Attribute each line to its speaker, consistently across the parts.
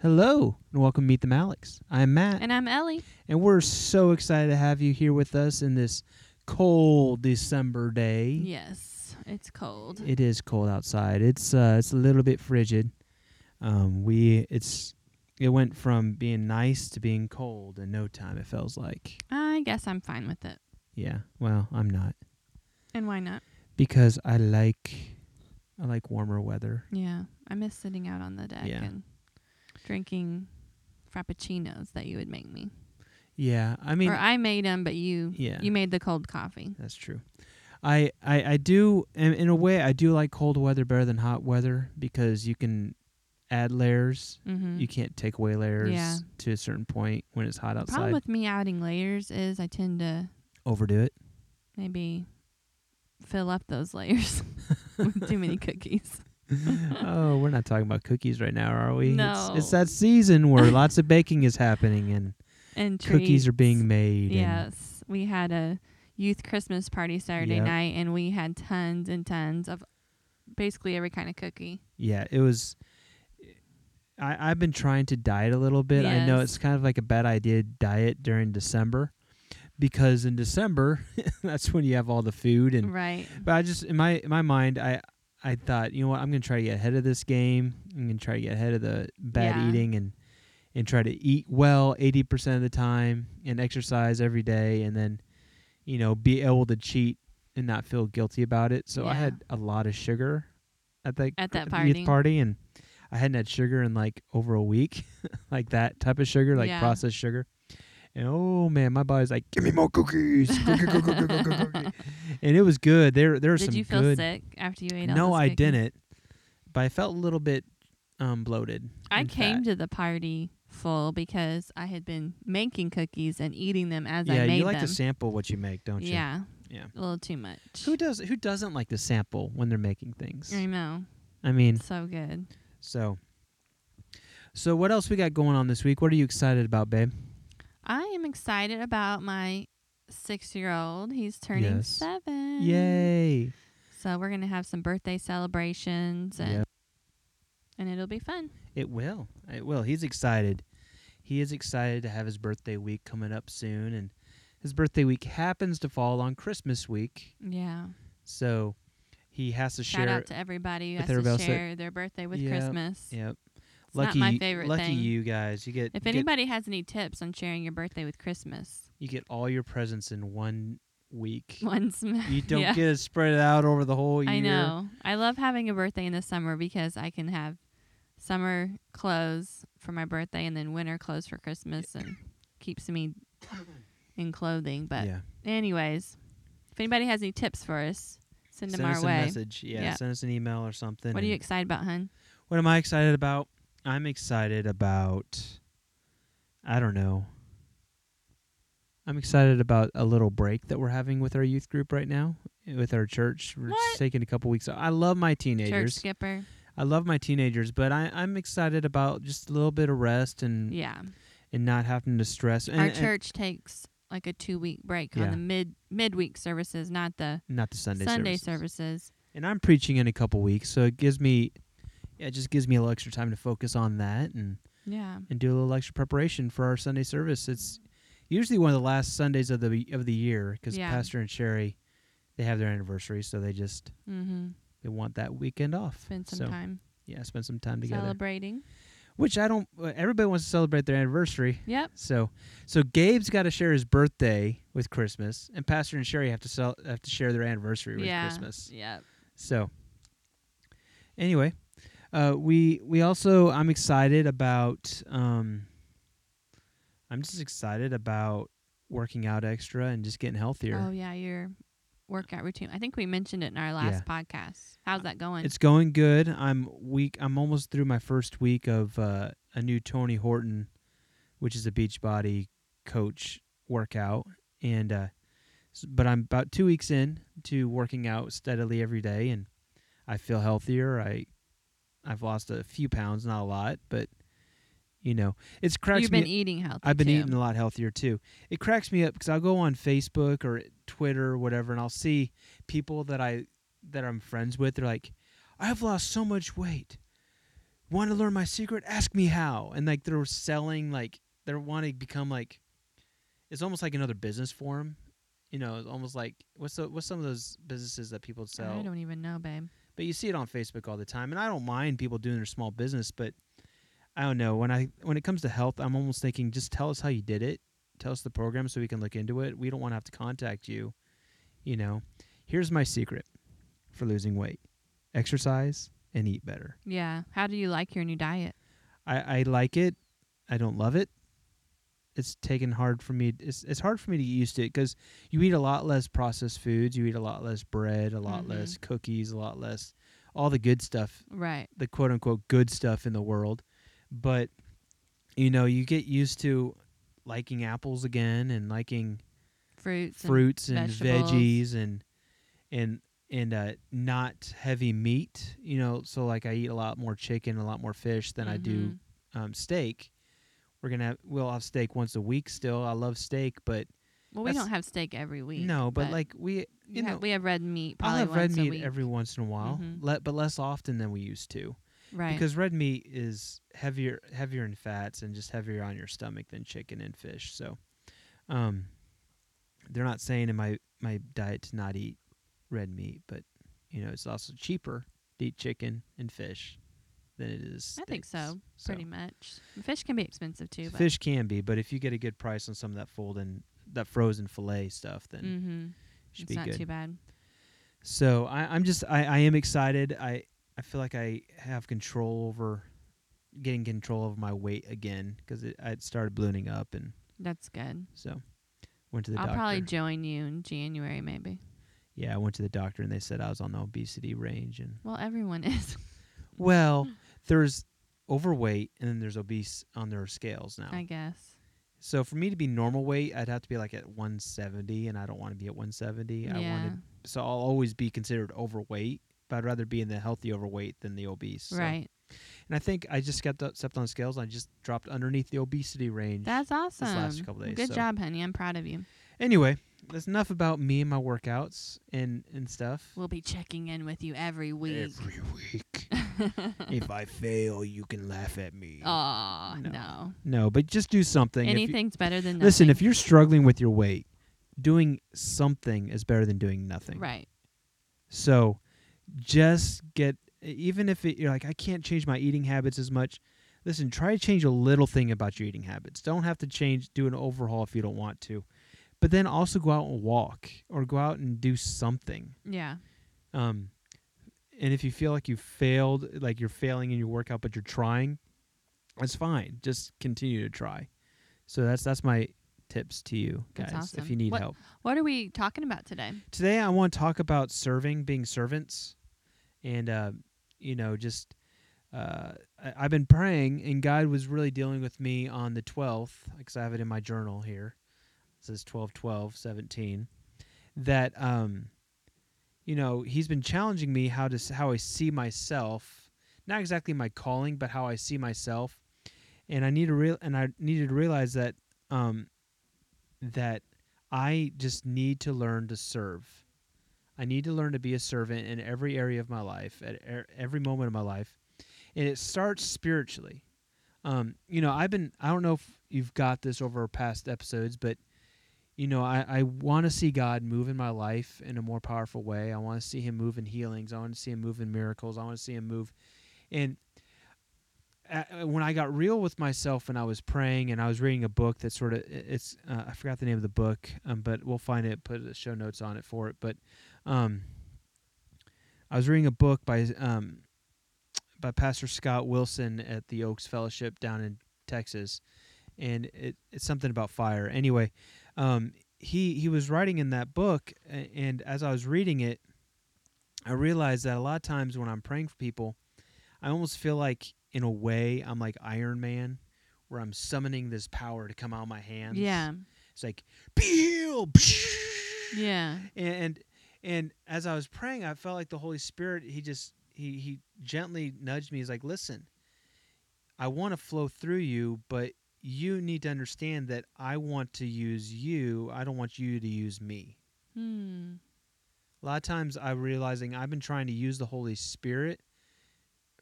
Speaker 1: Hello, and welcome to Meet the Maliks. I'm Matt,
Speaker 2: And I'm Ellie.
Speaker 1: and we're so excited to have you here with us in this cold December day.
Speaker 2: Yes, it's cold.
Speaker 1: It is cold outside. It's uh, it's a little bit frigid. Um, we it's it went from being nice to being cold in no time. It feels like.
Speaker 2: I guess I'm fine with it.
Speaker 1: Yeah. Well, I'm not
Speaker 2: And why not?
Speaker 1: because I like I like warmer weather.
Speaker 2: Yeah, I miss sitting out on the deck
Speaker 1: Yeah.
Speaker 2: and drinking frappuccinos that you would make me.
Speaker 1: Yeah. I mean,
Speaker 2: or I made them, but you
Speaker 1: yeah.
Speaker 2: you made the cold coffee.
Speaker 1: That's true. I, I I do in, in a way I do like cold weather better than hot weather because you can add layers.
Speaker 2: Mm-hmm.
Speaker 1: You can't take away layers
Speaker 2: Yeah.
Speaker 1: to a certain point when it's hot
Speaker 2: outside. Problem with me adding layers is I tend to
Speaker 1: Overdo it.
Speaker 2: maybe fill up those layers with too many cookies.
Speaker 1: oh, we're not talking about cookies right now, are we?
Speaker 2: No.
Speaker 1: It's, it's that season where lots of baking is happening and
Speaker 2: And
Speaker 1: cookies are being made.
Speaker 2: Yes, we had a youth Christmas party Saturday
Speaker 1: Yep.
Speaker 2: night, and we had tons and tons of basically every kind of cookie.
Speaker 1: Yeah, it was. I I've been trying to diet a little bit. I know it's kind of like a bad idea to diet during December, because in December that's when you have all the food and.
Speaker 2: Right.
Speaker 1: But I just in my in my mind I I thought you know what I'm gonna try to get ahead of this game. I'm gonna try to get ahead of the bad
Speaker 2: Yeah.
Speaker 1: eating and and try to eat well 80 percent of the time and exercise every day and then you know be able to cheat and not feel guilty about it. So I had a lot of sugar at that
Speaker 2: At that party.
Speaker 1: youth party and I hadn't had sugar in like over a week, like that type of sugar, like
Speaker 2: Yeah.
Speaker 1: processed sugar. And oh man, my body's like, give me more cookies, cookie, cookie, cookie, cookie, cookie." and it was good. There, there
Speaker 2: Did
Speaker 1: some
Speaker 2: you feel
Speaker 1: good.
Speaker 2: sick after you ate all
Speaker 1: No, I didn't, but I felt a little bit um, bloated.
Speaker 2: I came
Speaker 1: fat.
Speaker 2: to the party full because I had been making cookies and eating them as
Speaker 1: Yeah,
Speaker 2: I made them.
Speaker 1: Yeah, you like
Speaker 2: them.
Speaker 1: to sample what you make, don't you?
Speaker 2: yeah,
Speaker 1: Yeah.
Speaker 2: a little too much.
Speaker 1: Who does? Who doesn't like to sample when they're making things?
Speaker 2: I know.
Speaker 1: I mean,
Speaker 2: So good.
Speaker 1: so. So what else we got going on this week? What are you excited about, babe?
Speaker 2: I am excited about my six-year-old. He's turning
Speaker 1: Yes.
Speaker 2: seven.
Speaker 1: Yay!
Speaker 2: So we're gonna have some birthday celebrations and
Speaker 1: Yep.
Speaker 2: and it'll be fun.
Speaker 1: It will. It will. He's excited. He is excited to have his birthday week coming up soon, and his birthday week happens to fall on Christmas week,
Speaker 2: Yeah.
Speaker 1: so he has to
Speaker 2: Shout
Speaker 1: share.
Speaker 2: out to everybody who has to
Speaker 1: that-
Speaker 2: share their birthday with
Speaker 1: Yep,
Speaker 2: Christmas.
Speaker 1: Yep.
Speaker 2: It's
Speaker 1: lucky,
Speaker 2: not my
Speaker 1: you-
Speaker 2: favorite
Speaker 1: lucky
Speaker 2: thing.
Speaker 1: you guys. You get
Speaker 2: If
Speaker 1: you
Speaker 2: anybody has any tips on sharing your birthday with Christmas,
Speaker 1: you get all your presents in one week.
Speaker 2: once
Speaker 1: You don't
Speaker 2: yeah.
Speaker 1: get it spread out over the whole year.
Speaker 2: I know. I love having a birthday in the summer because I can have summer clothes for my birthday and then winter clothes for Christmas and keeps me in clothing. But
Speaker 1: yeah.
Speaker 2: anyways, if anybody has any tips for us, send them
Speaker 1: Send
Speaker 2: our
Speaker 1: us a
Speaker 2: way.
Speaker 1: message. Yeah,
Speaker 2: Yeah.
Speaker 1: Send us an email or something.
Speaker 2: What are you excited about, hun?
Speaker 1: What am I excited about? I'm excited about I don't know. I'm excited about a little break that we're having with our youth group right now with our church. We're
Speaker 2: What?
Speaker 1: just taking a couple weeks. I love my teenagers.
Speaker 2: Church skipper.
Speaker 1: I love my teenagers, but I, I'm excited about just a little bit of rest and
Speaker 2: Yeah.
Speaker 1: and not having to stress. And,
Speaker 2: Our church takes like a two week break
Speaker 1: Yeah.
Speaker 2: on the mid midweek services, not the
Speaker 1: not the Sunday,
Speaker 2: Sunday
Speaker 1: services.
Speaker 2: services.
Speaker 1: And I'm preaching in a couple weeks, so it gives me, yeah, it just gives me a little extra time to focus on that and
Speaker 2: Yeah.
Speaker 1: and do a little extra preparation for our Sunday service. It's usually one of the last Sundays of the of the year because
Speaker 2: Yeah.
Speaker 1: Pastor and Sherry, they have their anniversary, so they just
Speaker 2: Mm-hmm.
Speaker 1: they want that weekend off.
Speaker 2: Spend some
Speaker 1: so,
Speaker 2: time
Speaker 1: Yeah, spend some time together.
Speaker 2: celebrating.
Speaker 1: Which I don't. uh, Everybody wants to celebrate their anniversary.
Speaker 2: Yep.
Speaker 1: So so Gabe's got to share his birthday with Christmas, and Pastor and Sherry have to sell, have to share their anniversary with
Speaker 2: yeah.
Speaker 1: Christmas.
Speaker 2: Yeah.
Speaker 1: So anyway, uh, we we also I'm excited about um, I'm just excited about working out extra and just getting healthier.
Speaker 2: Oh yeah, your workout routine. I think we mentioned it in our last podcast. How's that going?
Speaker 1: It's going good. I'm week. I'm almost through my first week of uh, a new Tony Horton, which is a Beachbody coach workout, and uh, but I'm about two weeks in to working out steadily every day, and I feel healthier. I I've lost a few pounds, not a lot, but you know, it's cracks
Speaker 2: You've
Speaker 1: me.
Speaker 2: been eating healthy.
Speaker 1: I've been
Speaker 2: too.
Speaker 1: eating a lot healthier too. It cracks me up because I'll go on Facebook or Twitter or whatever, and I'll see people that I that I'm friends with. They're like, "I've lost so much weight. want to learn my secret? Ask me how. And like they're selling like they're wanting to become like it's almost like another business for 'em. You know, it's almost like what's the, what's some of those businesses that people sell?
Speaker 2: I don't even know, babe.
Speaker 1: But you see it on Facebook all the time, and I don't mind people doing their small business, but I don't know when I when it comes to health, I'm almost thinking just tell us how you did it, tell us the program so we can look into it. We don't want to have to contact you. You know, here's my secret for losing weight: exercise and eat better.
Speaker 2: Yeah. How do you like your new diet?
Speaker 1: I, I like it. I don't love it. It's taken hard for me. It's it's hard for me to get used to it because you eat a lot less processed foods. You eat a lot less bread, a lot
Speaker 2: Mhm.
Speaker 1: less cookies, a lot less all the good stuff
Speaker 2: Right.
Speaker 1: the quote unquote good stuff in the world. But you know, you get used to liking apples again and liking
Speaker 2: Fruits. and
Speaker 1: fruits and,
Speaker 2: vegetables.
Speaker 1: veggies and and and uh, not heavy meat. You know, so like I eat a lot more chicken, a lot more fish than I do
Speaker 2: Mhm.
Speaker 1: um, steak. We're gonna have, we'll have steak once a week still. I love steak, but
Speaker 2: Well, we don't have steak every week.
Speaker 1: no, but, like we
Speaker 2: you
Speaker 1: you
Speaker 2: have-
Speaker 1: know
Speaker 2: we have red meat. Probably
Speaker 1: have red meat every once in a while,
Speaker 2: Mhm.
Speaker 1: le- but less often than we used to.
Speaker 2: Right.
Speaker 1: because red meat is heavier heavier in fats and just heavier on your stomach than chicken and fish. So, um, they're not saying in my my diet to not eat red meat, but you know it's also cheaper to eat chicken and fish than it is.
Speaker 2: I think
Speaker 1: steaks.
Speaker 2: so, pretty much. Fish can be expensive too. But
Speaker 1: Fish can be, but if you get a good price on some of that folding that frozen fillet stuff, then
Speaker 2: Mm-hmm.
Speaker 1: it should
Speaker 2: It's
Speaker 1: be
Speaker 2: not
Speaker 1: good.
Speaker 2: too bad.
Speaker 1: So I, I'm just I, I am excited. I I feel like I have control over getting control of my weight again because it I started ballooning up and
Speaker 2: That's good.
Speaker 1: so went to the
Speaker 2: I'll
Speaker 1: doctor.
Speaker 2: probably join you in January, maybe.
Speaker 1: yeah, I went to the doctor and they said I was on the obesity range and
Speaker 2: Well, everyone is.
Speaker 1: well, there's overweight and then there's obese on their scales now.
Speaker 2: I guess.
Speaker 1: so for me to be normal weight, I'd have to be like at 170 and I don't want to be at 170. Yeah. I
Speaker 2: yeah.
Speaker 1: wanted so I'll always be considered overweight, but I'd rather be in the healthy overweight than the obese. so-
Speaker 2: Right.
Speaker 1: And I think I just stepped up, stepped on scales. And I just dropped underneath the obesity range.
Speaker 2: That's awesome.
Speaker 1: last couple days,
Speaker 2: Good
Speaker 1: so-
Speaker 2: job, honey. I'm proud of you.
Speaker 1: anyway, that's enough about me and my workouts and and stuff.
Speaker 2: We'll be checking in with you every week.
Speaker 1: Every week, if I fail, you can laugh at me.
Speaker 2: Aw,
Speaker 1: No.
Speaker 2: no.
Speaker 1: no, but just do something. If you-
Speaker 2: Anything's better than nothing.
Speaker 1: listen, if you're struggling with your weight, doing something is better than doing nothing.
Speaker 2: right.
Speaker 1: So, just get even if it, you're like I can't change my eating habits as much. Listen, try to change a little thing about your eating habits. Don't have to change, do an overhaul if you don't want to. But then also go out and walk or go out and do something.
Speaker 2: Yeah.
Speaker 1: Um, and if you feel like you failed, like you're failing in your workout, but you're trying, that's fine. Just continue to try. So that's that's my tips to you guys
Speaker 2: That's
Speaker 1: if you need
Speaker 2: What-
Speaker 1: help.
Speaker 2: What are we talking about today?
Speaker 1: Today I want to talk about serving, being servants, and uh, you know, just uh, I, I've been praying, and God was really dealing with me on the twelfth, because I have it in my journal here. It says 12, 12, 17, that um, you know, He's been challenging me how to how I see myself, not exactly my calling, but how I see myself, and I need to real and I needed to realize that um, that I just need to learn to serve. I need to learn to be a servant in every area of my life, at er- every moment of my life. And it starts spiritually. Um, you know, I've been, I don't know if you've got this over past episodes, but, you know, I, I want to see God move in my life in a more powerful way. I want to see Him move in healings. I want to see Him move in miracles. I want to see Him move. And uh, when I got real with myself and I was praying and I was reading a book that sort of it's uh, I forgot the name of the book, um, but we'll find it, put the show notes on it for it. But um, I was reading a book by um, by Pastor Scott Wilson at the Oaks Fellowship down in Texas, and it, it's something about fire. Anyway, um, he he was writing in that book, and as I was reading it, I realized that a lot of times when I'm praying for people, I almost feel like in a way I'm like Iron Man, where I'm summoning this power to come out of my hands.
Speaker 2: Yeah.
Speaker 1: it's like be healed.
Speaker 2: Yeah.
Speaker 1: And and as I was praying, I felt like the Holy Spirit. He just he he gently nudged me. He's like, "Listen, I want to flow through you, but you need to understand that I want to use you. I don't want you to use me."
Speaker 2: Hmm.
Speaker 1: A lot of times, I'm realizing I've been trying to use the Holy Spirit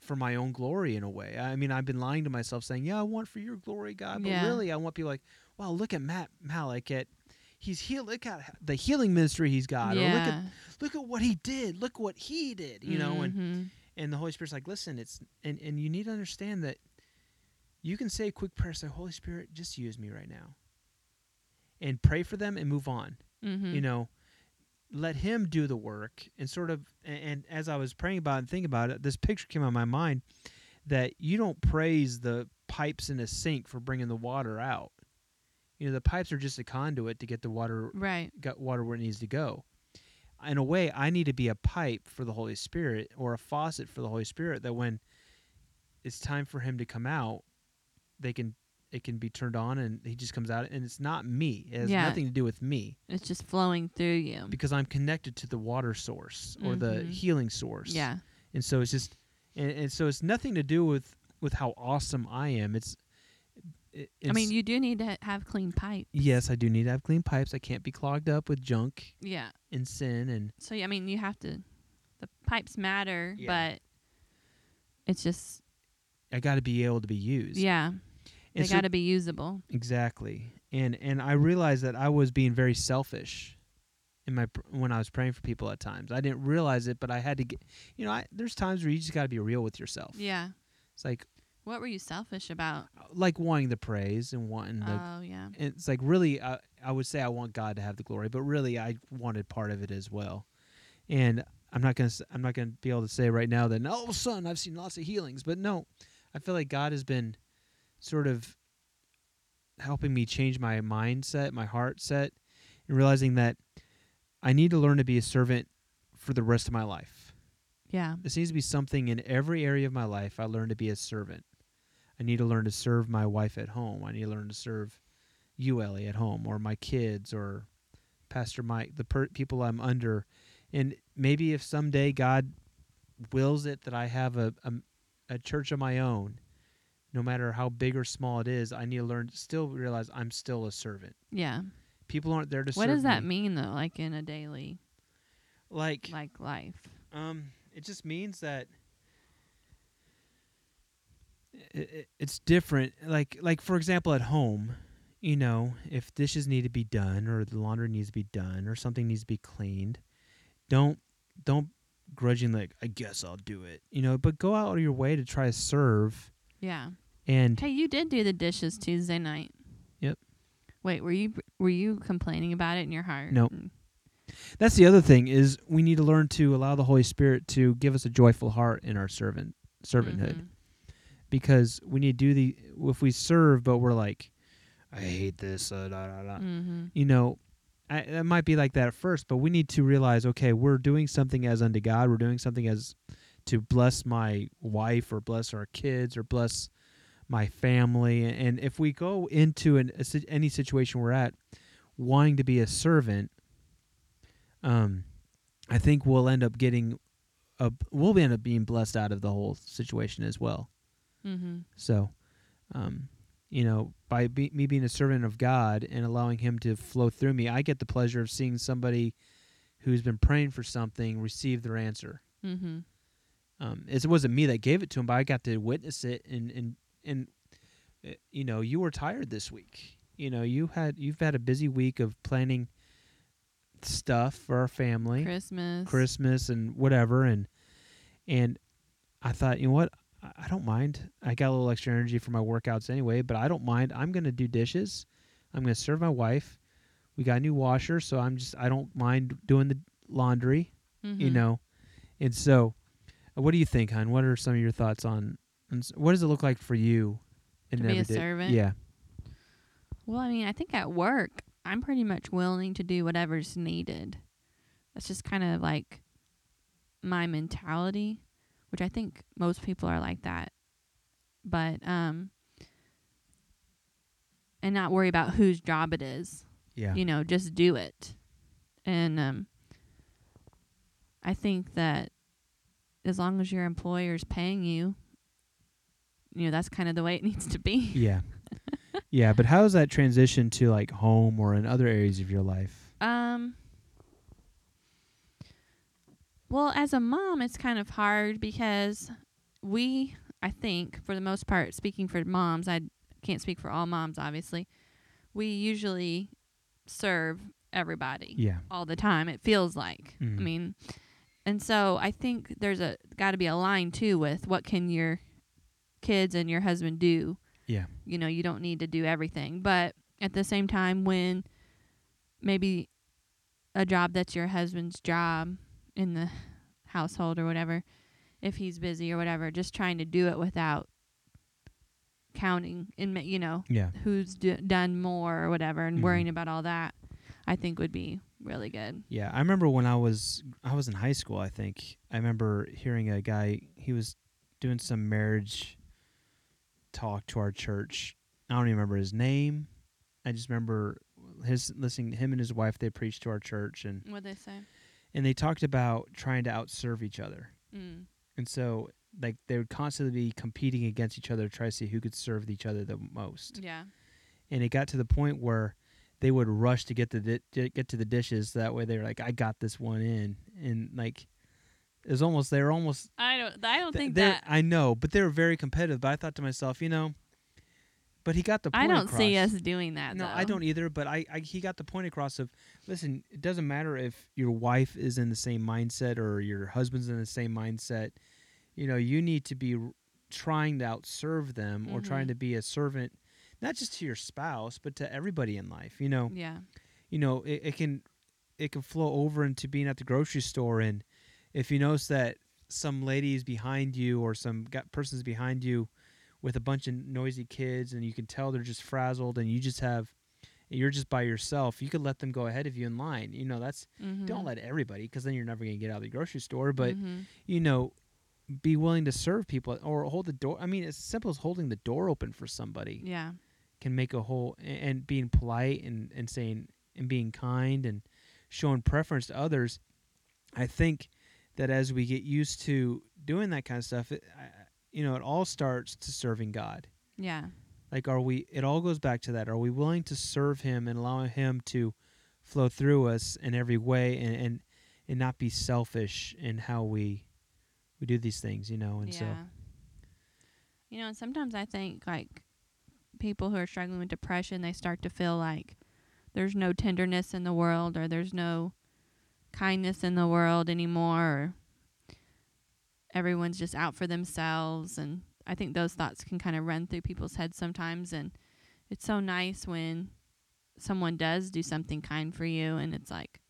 Speaker 1: for my own glory in a way. I mean, I've been lying to myself saying, "Yeah, I want for your glory, God," but
Speaker 2: Yeah.
Speaker 1: really, I want people like, "Wow, look at Matt Malik at he's heal look at the healing ministry he's got, or look at look at what he did, look what he did," you know, and
Speaker 2: Mhm.
Speaker 1: and the Holy Spirit's like, "Listen, it's and and you need to understand that you can say a quick prayer, say, Holy Spirit, just use me right now, and pray for them and move on."
Speaker 2: Mhm.
Speaker 1: you know let him do the work and sort of and, and as i was praying about it and thinking about it this picture came on my mind that you don't praise the pipes in a sink for bringing the water out you know the pipes are just a conduit to get the water
Speaker 2: right.
Speaker 1: got water where it needs to go in a way i need to be a pipe for the holy spirit or a faucet for the holy spirit that when it's time for him to come out they can it can be turned on and he just comes out and it's not me it has
Speaker 2: Yeah.
Speaker 1: nothing to do with me
Speaker 2: It's just flowing through you.
Speaker 1: because I'm connected to the water source or the
Speaker 2: Mhm.
Speaker 1: healing source.
Speaker 2: Yeah.
Speaker 1: And so it's just and, and so it's nothing to do with with how awesome I am. It's, it,
Speaker 2: I mean, you do need to have clean pipes.
Speaker 1: yes, I do need to have clean pipes. I can't be clogged up with junk
Speaker 2: Yeah.
Speaker 1: and sin and
Speaker 2: So yeah. I mean, you have to. The pipes matter,
Speaker 1: Yeah.
Speaker 2: but it's just
Speaker 1: I got to be able to be used.
Speaker 2: yeah.
Speaker 1: And
Speaker 2: They
Speaker 1: so-
Speaker 2: got to be usable.
Speaker 1: exactly. And and I realized that I was being very selfish in my pr- when I was praying for people at times. I didn't realize it, but I had to get you know, I, there's times where you just got to be real with yourself.
Speaker 2: Yeah.
Speaker 1: It's like
Speaker 2: What were you selfish about?
Speaker 1: Uh, like wanting the praise and wanting the
Speaker 2: Oh yeah.
Speaker 1: it's like really I, I would say I want God to have the glory, but really I wanted part of it as well. And I'm not gonna s- I'm not gonna be able to say right now that oh, all of a sudden I've seen lots of healings, but no, I feel like God has been sort of helping me change my mindset, my heart set, and realizing that I need to learn to be a servant for the rest of my life.
Speaker 2: Yeah.
Speaker 1: This needs to be something in every area of my life. I learn to be a servant. I need to learn to serve my wife at home. I need to learn to serve you, Ellie, at home, or my kids, or Pastor Mike, the per- people I'm under. And maybe if someday God wills it that I have a, a a church of my own, no matter how big or small it is, I need to learn still realize I'm still a servant.
Speaker 2: Yeah.
Speaker 1: People aren't there to serve.
Speaker 2: What does that
Speaker 1: me.
Speaker 2: mean though? Like in a daily
Speaker 1: Like
Speaker 2: like life.
Speaker 1: Um, it just means that it's different. Like, like for example, at home, you know, if dishes need to be done or the laundry needs to be done or something needs to be cleaned, don't don't grudgingly like I guess I'll do it. You know, but go out of your way to try to serve
Speaker 2: Yeah.
Speaker 1: and
Speaker 2: Hey, you did do the dishes Tuesday night.
Speaker 1: Yep.
Speaker 2: Wait, were you were you complaining about it in your heart?
Speaker 1: Nope.
Speaker 2: Mm.
Speaker 1: that's the other thing is we need to learn to allow the Holy Spirit to give us a joyful heart in our servant servanthood.
Speaker 2: Mhm.
Speaker 1: because we need to do the if we serve but we're like i hate this uh, da, da, da.
Speaker 2: Mhm.
Speaker 1: you know I, it might be like that at first but we need to realize okay we're doing something as unto god we're doing something as to bless my wife or bless our kids or bless my family and if we go into an, a, any situation we're at wanting to be a servant um i think we'll end up getting a, we'll end up being blessed out of the whole situation as well
Speaker 2: Mhm.
Speaker 1: so, um, you know, by be, me being a servant of God and allowing Him to flow through me, I get the pleasure of seeing somebody who's been praying for something receive their answer.
Speaker 2: Mhm.
Speaker 1: Um, it wasn't me that gave it to him, but I got to witness it. And and and uh, you know, you were tired this week. You know, you had you've had a busy week of planning stuff for our family.
Speaker 2: Christmas.
Speaker 1: Christmas and whatever and and I thought, you know what? I- don't mind. I got a little extra energy for my workouts anyway, but I don't mind. I'm going to do dishes. I'm going to serve my wife. We got a new washer, so I'm just I don't mind doing the laundry, you
Speaker 2: Mhm.
Speaker 1: know. And so what do you think, hon? What are some of your thoughts on, on s- what does it look like for you in
Speaker 2: To be a
Speaker 1: everyday-
Speaker 2: servant?
Speaker 1: Yeah.
Speaker 2: Well, I mean, I think at work, I'm pretty much willing to do whatever's needed. That's just kind of like my mentality, which I think most people are like that. But um and not worry about whose job it is.
Speaker 1: Yeah.
Speaker 2: You know, just do it. And um I think that as long as your employer's paying you, you know, that's kind of the way it needs to be.
Speaker 1: Yeah. yeah, but how does that transition to like home or in other areas of your life?
Speaker 2: Um. Well, as a mom, it's kind of hard because we, I think, for the most part, speaking for moms, I can't speak for all moms, obviously. We usually serve everybody
Speaker 1: Yeah.
Speaker 2: all the time. It feels like.
Speaker 1: Mhm.
Speaker 2: I mean, and so I think there's a got to be a line too with what can your kids and your husband do.
Speaker 1: Yeah.
Speaker 2: You know, you don't need to do everything, but at the same time, when maybe a job that's your husband's job in the household or whatever, if he's busy or whatever, just trying to do it without counting and you know
Speaker 1: Yeah.
Speaker 2: who's d- done more or whatever and
Speaker 1: Mhm.
Speaker 2: worrying about all that, I think would be really good.
Speaker 1: Yeah, I remember when I was I was in high school. I think I remember hearing a guy. He was doing some marriage talk to our church. I don't even remember his name. I just remember his listening. Him and his wife they preached to our church, and
Speaker 2: What they say?
Speaker 1: and they talked about trying to outserve each other.
Speaker 2: Mm.
Speaker 1: And so like they would constantly be competing against each other to try to see who could serve each other the most.
Speaker 2: Yeah.
Speaker 1: And it got to the point where they would rush to get the di- get to the dishes. That way they're like, I got this one in, and like it was almost they were almost.
Speaker 2: I don't. I don't think that.
Speaker 1: I know, but they were very competitive. But I thought to myself, you know, but he got the point
Speaker 2: I don't
Speaker 1: across.
Speaker 2: see us doing that.
Speaker 1: No,
Speaker 2: though.
Speaker 1: I don't either. But I, I, he got the point across of, listen, it doesn't matter if your wife is in the same mindset or your husband's in the same mindset. You know, you need to be r- trying to outserve them or trying
Speaker 2: Mhm.
Speaker 1: to be a servant, not just to your spouse, but to everybody in life. You know,
Speaker 2: Yeah.
Speaker 1: you know, it, it can, it can flow over into being at the grocery store, and if you notice that some ladies behind you or some got persons behind you with a bunch of noisy kids and you can tell they're just frazzled and you just have you're just by yourself you could let them go ahead of you in line you know that's
Speaker 2: Mm-hmm.
Speaker 1: don't let everybody because then you're never going to get out of the grocery store but
Speaker 2: Mhm.
Speaker 1: you know be willing to serve people or hold the door i mean as simple as holding the door open for somebody
Speaker 2: Yeah.
Speaker 1: Can make a whole and being polite and and saying and being kind and showing preference to others i think that as we get used to doing that kind of stuff it, I, you know it all starts to serving god
Speaker 2: Yeah.
Speaker 1: like are we it all goes back to that are we willing to serve him and allow him to flow through us in every way and and, and not be selfish in how we we do these things you know and
Speaker 2: yeah.
Speaker 1: so
Speaker 2: You know, and sometimes I think like people who are struggling with depression, they start to feel like there's no tenderness in the world or there's no kindness in the world anymore or everyone's just out for themselves and I think those thoughts can kind of run through people's heads sometimes and it's so nice when someone does do something kind for you and it's like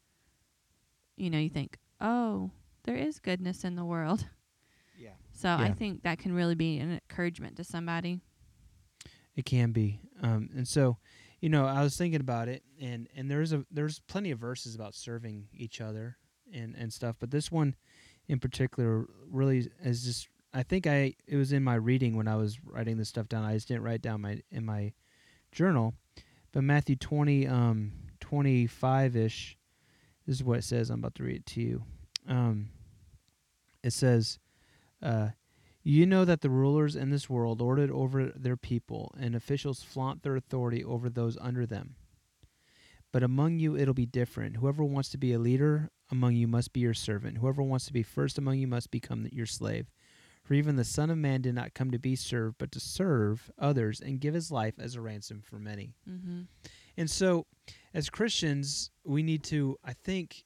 Speaker 2: you know, you think, "Oh, there is goodness in the world."
Speaker 1: yeah
Speaker 2: So I think that can really be an encouragement to somebody.
Speaker 1: It can be, um, and so, you know, I was thinking about it, and and there's a there's plenty of verses about serving each other and and stuff, but this one, in particular, really is just. I think I it was in my reading when I was writing this stuff down. I just didn't write down my in my journal, but Matthew twenty um twenty five ish. This is what it says. I'm about to read it to you. Um, it says, uh, you know that the rulers in this world lord it over their people, and officials flaunt their authority over those under them. But among you it'll be different. Whoever wants to be a leader among you must be your servant. Whoever wants to be first among you must become your slave. For even the Son of Man did not come to be served, but to serve others and give his life as a ransom for many.
Speaker 2: Mm-hmm.
Speaker 1: And so, as Christians, we need to, I think,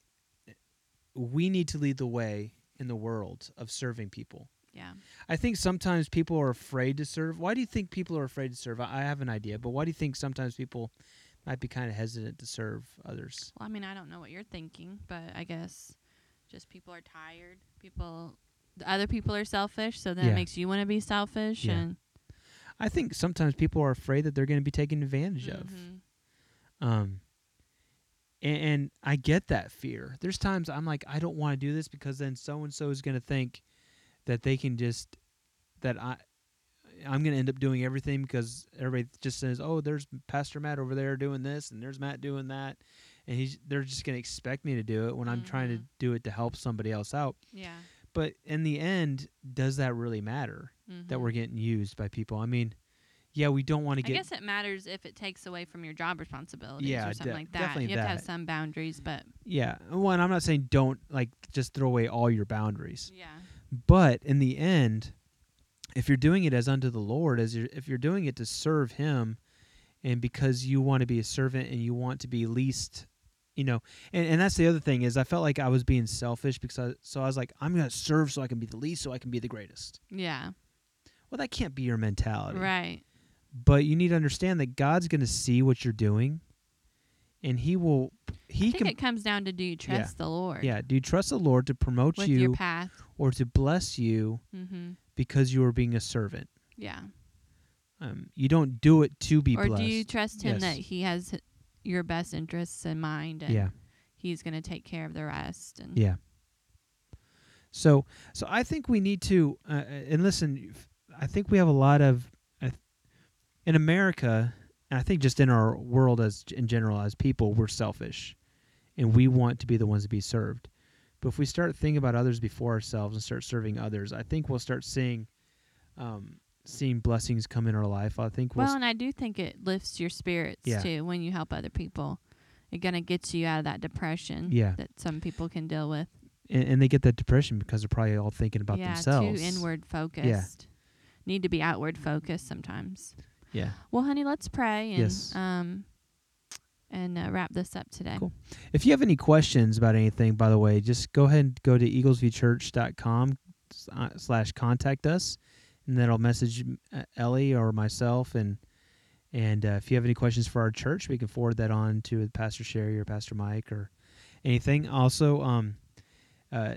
Speaker 1: we need to lead the way in the world of serving people.
Speaker 2: Yeah.
Speaker 1: I think sometimes people are afraid to serve. Why do you think people are afraid to serve? I I have an idea, but why do you think sometimes people might be kind of hesitant to serve others?
Speaker 2: Well, I mean, I don't know what you're thinking, but I guess just people are tired. People, the other people are selfish, so that
Speaker 1: Yeah.
Speaker 2: makes you want to be selfish.
Speaker 1: Yeah.
Speaker 2: And
Speaker 1: I think sometimes people are afraid that they're going to be taken advantage of.
Speaker 2: Mhm.
Speaker 1: Um, and, and I get that fear. There's times I'm like, I don't want to do this because then so and so is going to think that they can just that I I'm going to end up doing everything because everybody just says, "Oh, there's Pastor Matt over there doing this, and there's Matt doing that," and he's they're just going to expect me to do it when I'm trying to
Speaker 2: Mhm.
Speaker 1: do it to help somebody else out.
Speaker 2: yeah.
Speaker 1: But in the end, does that really matter that
Speaker 2: Mhm.
Speaker 1: we're getting used by people? I mean, yeah, we don't want to get.
Speaker 2: I guess it matters if it takes away from your job responsibilities
Speaker 1: Yeah,
Speaker 2: or something
Speaker 1: de-
Speaker 2: like that.
Speaker 1: definitely
Speaker 2: you have to have some boundaries, but
Speaker 1: yeah. One, I'm not saying don't like just throw away all your boundaries.
Speaker 2: yeah.
Speaker 1: But in the end, if you're doing it as unto the Lord, as you're, if you're doing it to serve Him, and because you want to be a servant and you want to be least, you know, and, and that's the other thing is I felt like I was being selfish because I, so I was like I'm gonna serve so I can be the least so I can be the greatest.
Speaker 2: Yeah.
Speaker 1: Well, that can't be your mentality,
Speaker 2: Right.
Speaker 1: But you need to understand that God's gonna see what you're doing, and He will. He
Speaker 2: I think
Speaker 1: can.
Speaker 2: it comes down to do you trust the Lord?
Speaker 1: yeah. Do you trust the Lord to promote
Speaker 2: With
Speaker 1: you
Speaker 2: your path.
Speaker 1: Or to bless you
Speaker 2: Mm-hmm.
Speaker 1: because you are being a servant?
Speaker 2: Yeah.
Speaker 1: Um, you don't do it to be
Speaker 2: or
Speaker 1: blessed.
Speaker 2: do you trust him
Speaker 1: Yes.
Speaker 2: that he has h- your best interests in mind and
Speaker 1: yeah.
Speaker 2: he's going to take care of the rest? And
Speaker 1: Yeah. So, so I think we need to, uh, uh, and listen. I think we have a lot of, th- in America, and I think just in our world as in general as people, we're selfish, and we want to be the ones to be served. But if we start thinking about others before ourselves and start serving others, I think we'll start seeing, um, seeing blessings come in our life. I think we'll.
Speaker 2: well, and I do think it lifts your spirits
Speaker 1: Yeah.
Speaker 2: too when you help other people. It kind of gets you out of that depression
Speaker 1: Yeah.
Speaker 2: that some people can deal with.
Speaker 1: and, and they get that depression because they're probably all thinking about
Speaker 2: yeah,
Speaker 1: themselves.
Speaker 2: too inward focused. Yeah. Need to be outward focused sometimes.
Speaker 1: Yeah.
Speaker 2: Well, honey, let's pray and
Speaker 1: Yes.
Speaker 2: um and uh, wrap this up today.
Speaker 1: Cool. If you have any questions about anything, by the way, just go ahead and go to eaglesviewchurch.com uh, slash contact us, and that'll message uh, Ellie or myself. And and uh, if you have any questions for our church, we can forward that on to Pastor Sherry or Pastor Mike or anything. Also, um, uh,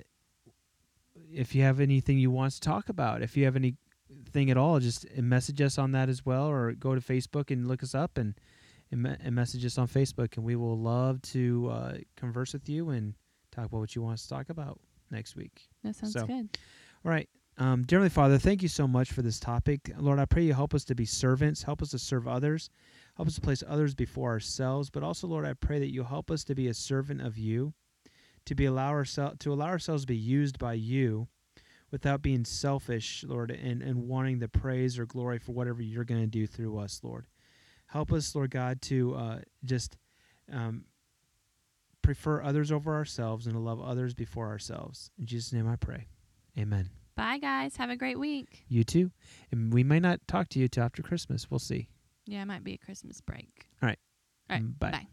Speaker 1: if you have anything you want to talk about, if you have anything at all, just message us on that as well, or go to Facebook and look us up and and, me- and message us on Facebook, and we will love to uh, converse with you and talk about what you want us to talk about next week.
Speaker 2: That sounds
Speaker 1: So,
Speaker 2: good.
Speaker 1: All right. Um, dear Heavenly Father, thank you so much for this topic. Lord, I pray you help us to be servants, help us to serve others, help us to place others before ourselves. But also, Lord, I pray that you help us to be a servant of you, to be allow ourselves to allow ourselves to be used by you, without being selfish, Lord, and and wanting the praise or glory for whatever you're going to do through us, Lord. Help us, Lord God, to uh, just um, prefer others over ourselves and to love others before ourselves. In Jesus' name, I pray. Amen.
Speaker 2: Bye, guys. Have a great week.
Speaker 1: You too. And we may not talk to you till after Christmas. We'll see.
Speaker 2: Yeah, it might be a Christmas break.
Speaker 1: All right.
Speaker 2: All right.
Speaker 1: Bye.
Speaker 2: Bye.